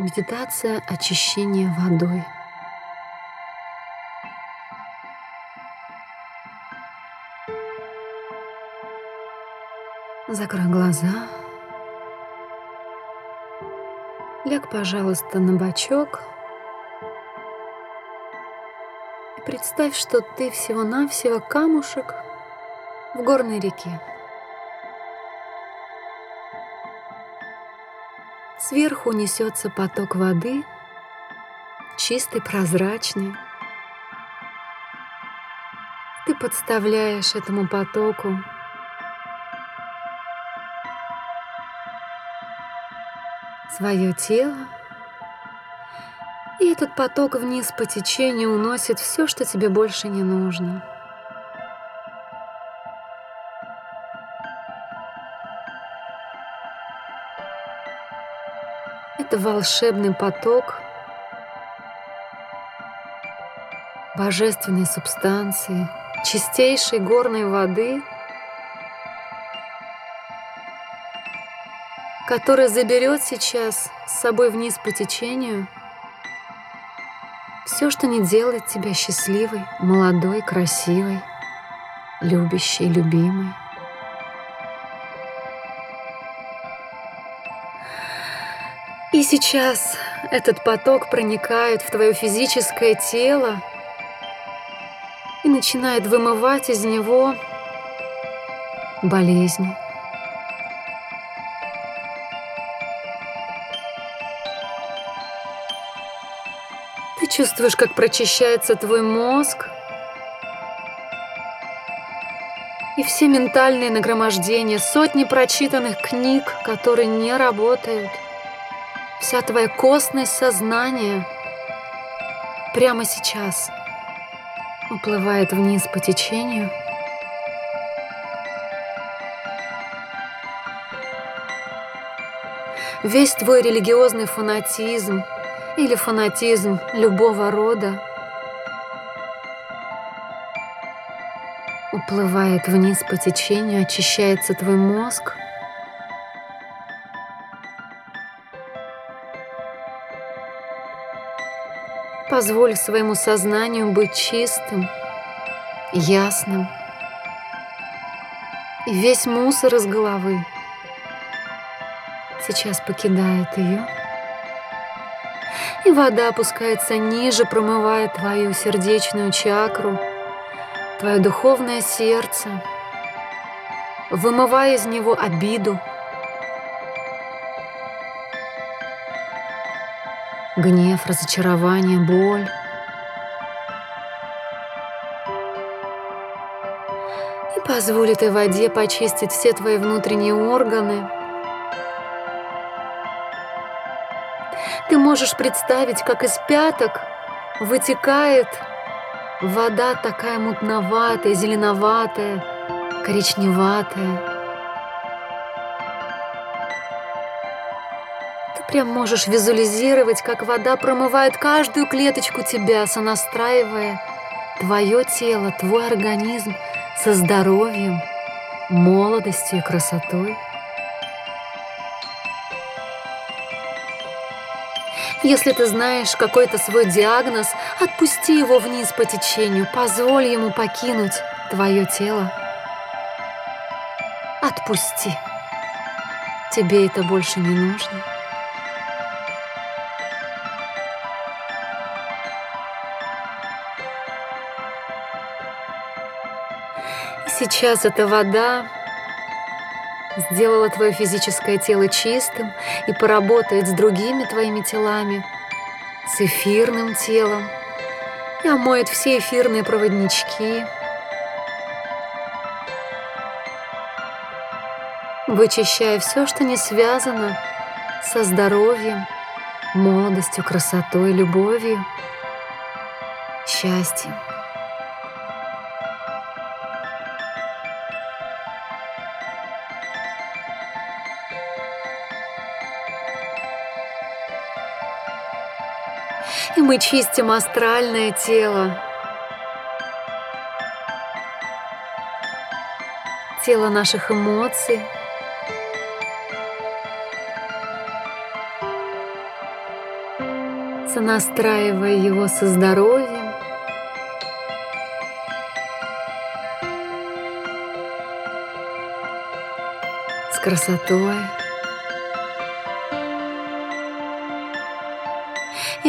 Медитация очищения водой. Закрой глаза. Ляг, пожалуйста, на бочок. И представь, что ты всего-навсего камушек в горной реке. Сверху несется поток воды, чистый, прозрачный. Ты подставляешь этому потоку свое тело, и этот поток вниз по течению уносит все, что тебе больше не нужно. Это волшебный поток божественной субстанции, чистейшей горной воды, которая заберет сейчас с собой вниз по течению все, что не делает тебя счастливой, молодой, красивой, любящей, любимой. И сейчас этот поток проникает в твое физическое тело и начинает вымывать из него болезни. Ты чувствуешь, как прочищается твой мозг и все ментальные нагромождения, сотни прочитанных книг, которые не работают – вся твоя костность сознания прямо сейчас уплывает вниз по течению. Весь твой религиозный фанатизм или фанатизм любого рода уплывает вниз по течению, очищается твой мозг – Позволь своему сознанию быть чистым, ясным. И весь мусор из головы сейчас покидает ее. И вода опускается ниже, промывая твою сердечную чакру, твое духовное сердце, вымывая из него обиду, гнев, разочарование, боль. И позволь этой воде почистить все твои внутренние органы. Ты можешь представить, как из пяток вытекает вода такая мутноватая, зеленоватая, коричневатая. Прям можешь визуализировать, как вода промывает каждую клеточку тебя, сонастраивая твое тело, твой организм со здоровьем, молодостью и красотой. Если ты знаешь какой-то свой диагноз, отпусти его вниз по течению, позволь ему покинуть твое тело. Отпусти. Тебе это больше не нужно. Сейчас эта вода сделала твое физическое тело чистым и поработает с другими твоими телами, с эфирным телом, и омоет все эфирные проводнички, вычищая все, что не связано со здоровьем, молодостью, красотой, любовью, счастьем. Мы чистим астральное тело. Тело наших эмоций. сонастраивая его со здоровьем, с красотой.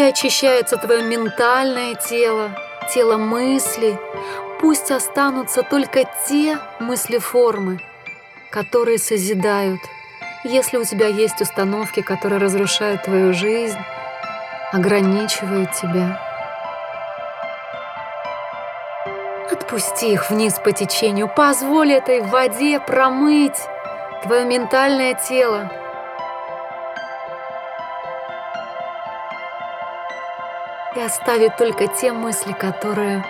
И очищается твое ментальное тело, тело мыслей. Пусть останутся только те мысли-формы, которые созидают. Если у тебя есть установки, которые разрушают твою жизнь, ограничивают тебя, отпусти их вниз по течению, позволь этой воде промыть твое ментальное тело. И оставить только те мысли, которые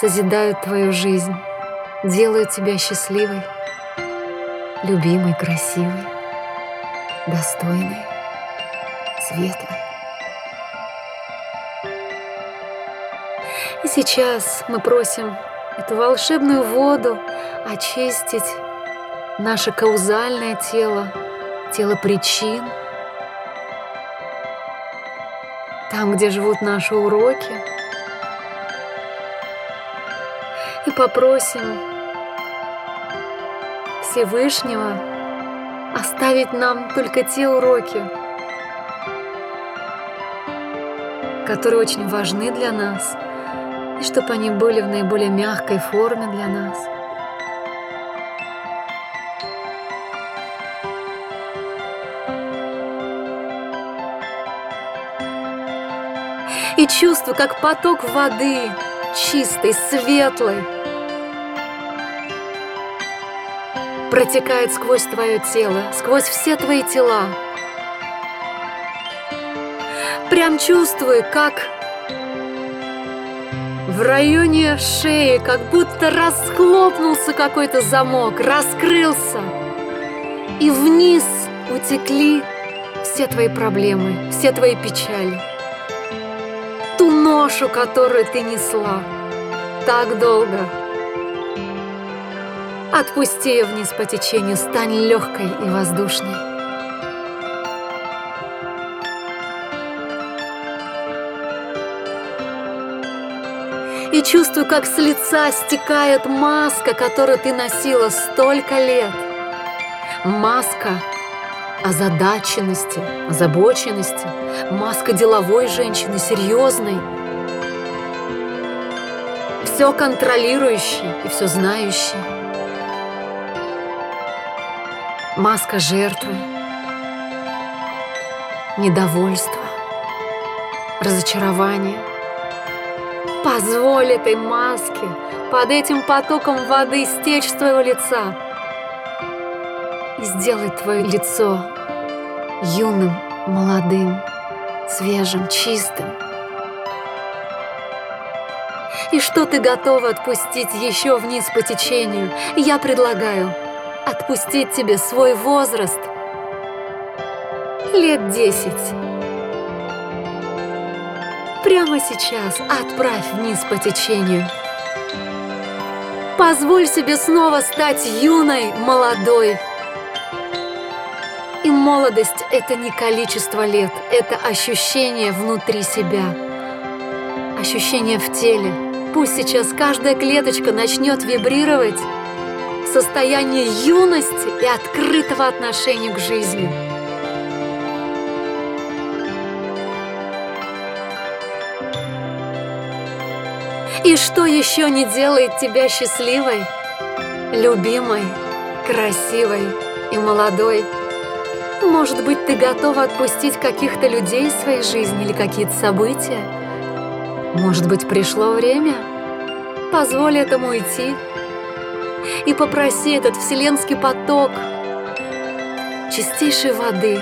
созидают твою жизнь, делают тебя счастливой, любимой, красивой, достойной, светлой. И сейчас мы просим эту волшебную воду очистить наше каузальное тело, тело причин, там, где живут наши уроки. И попросим Всевышнего оставить нам только те уроки, которые очень важны для нас, и чтобы они были в наиболее мягкой форме для нас – и чувствую, как поток воды, чистой, светлой, протекает сквозь твое тело, сквозь все твои тела. Прям чувствую, как в районе шеи как будто расхлопнулся какой-то замок, раскрылся. И вниз утекли все твои проблемы, все твои печали ту ношу, которую ты несла так долго. Отпусти ее вниз по течению, стань легкой и воздушной. И чувствую, как с лица стекает маска, которую ты носила столько лет. Маска озадаченности, озабоченности, маска деловой женщины, серьезной, все контролирующей и все знающей. Маска жертвы, недовольства, разочарования. Позволь этой маске под этим потоком воды стечь с твоего лица и сделать твое лицо юным, молодым, свежим, чистым. И что ты готова отпустить еще вниз по течению? Я предлагаю отпустить тебе свой возраст лет десять. Прямо сейчас отправь вниз по течению. Позволь себе снова стать юной, молодой, молодость – это не количество лет, это ощущение внутри себя, ощущение в теле. Пусть сейчас каждая клеточка начнет вибрировать состояние юности и открытого отношения к жизни. И что еще не делает тебя счастливой, любимой, красивой и молодой? Может быть, ты готова отпустить каких-то людей из своей жизни или какие-то события? Может быть, пришло время? Позволь этому уйти и попроси этот вселенский поток чистейшей воды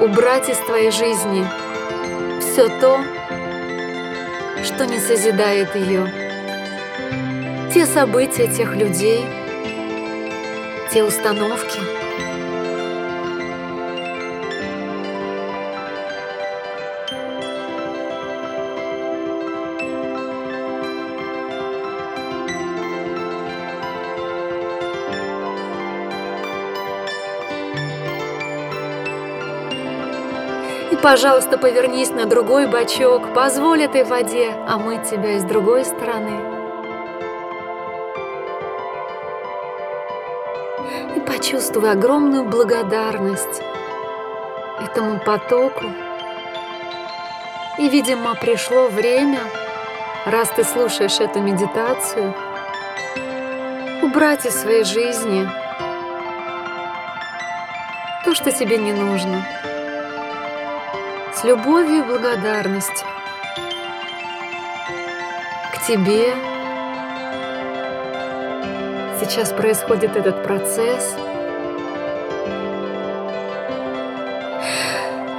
убрать из твоей жизни все то, что не созидает ее. Те события тех людей, те установки – пожалуйста, повернись на другой бочок, позволь этой воде омыть тебя и с другой стороны. И почувствуй огромную благодарность этому потоку. И, видимо, пришло время, раз ты слушаешь эту медитацию, убрать из своей жизни то, что тебе не нужно. Любовью и благодарностью к тебе. Сейчас происходит этот процесс.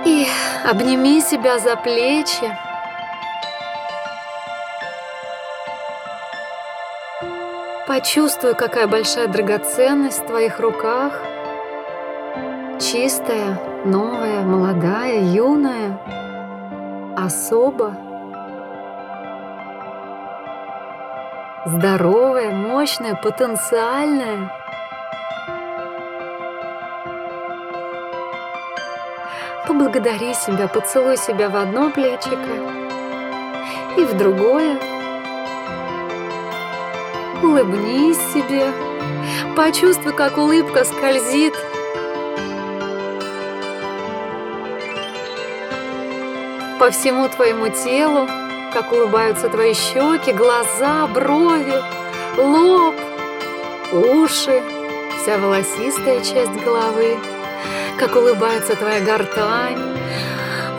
И обними себя за плечи. Почувствуй, какая большая драгоценность в твоих руках. Чистая, новая, молодая, юная, особо. Здоровая, мощная, потенциальная. Поблагодари себя, поцелуй себя в одно плечико и в другое. Улыбнись себе. Почувствуй, как улыбка скользит по всему твоему телу, как улыбаются твои щеки, глаза, брови, лоб, уши, вся волосистая часть головы, как улыбается твоя гортань,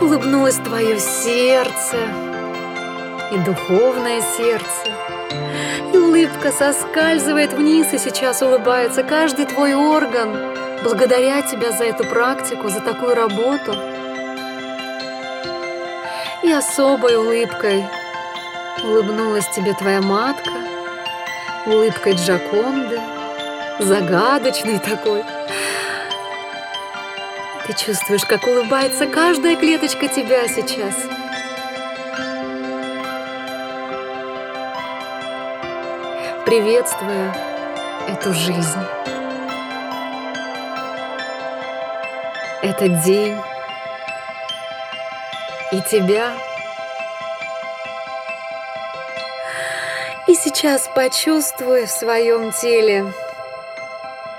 улыбнулось твое сердце и духовное сердце. И улыбка соскальзывает вниз, и сейчас улыбается каждый твой орган. Благодаря тебя за эту практику, за такую работу. И особой улыбкой улыбнулась тебе твоя матка, улыбкой Джаконды, загадочной такой. Ты чувствуешь, как улыбается каждая клеточка тебя сейчас – приветствуя эту жизнь. Этот день и тебя. И сейчас почувствуй в своем теле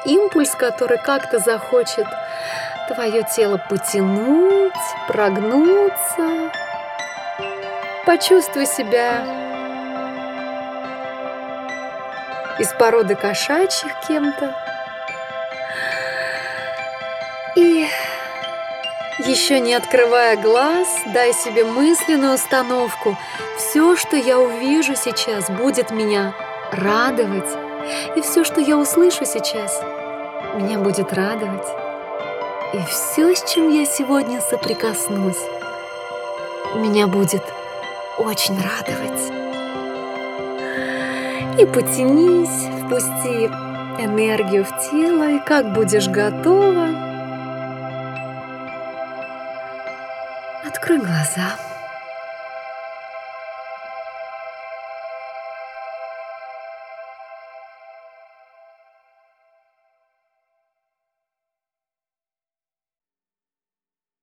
импульс, который как-то захочет твое тело потянуть, прогнуться. Почувствуй себя из породы кошачьих кем-то. Еще не открывая глаз, дай себе мысленную установку. Все, что я увижу сейчас, будет меня радовать. И все, что я услышу сейчас, меня будет радовать. И все, с чем я сегодня соприкоснусь, меня будет очень радовать. И потянись, впусти энергию в тело, и как будешь готова, открой глаза.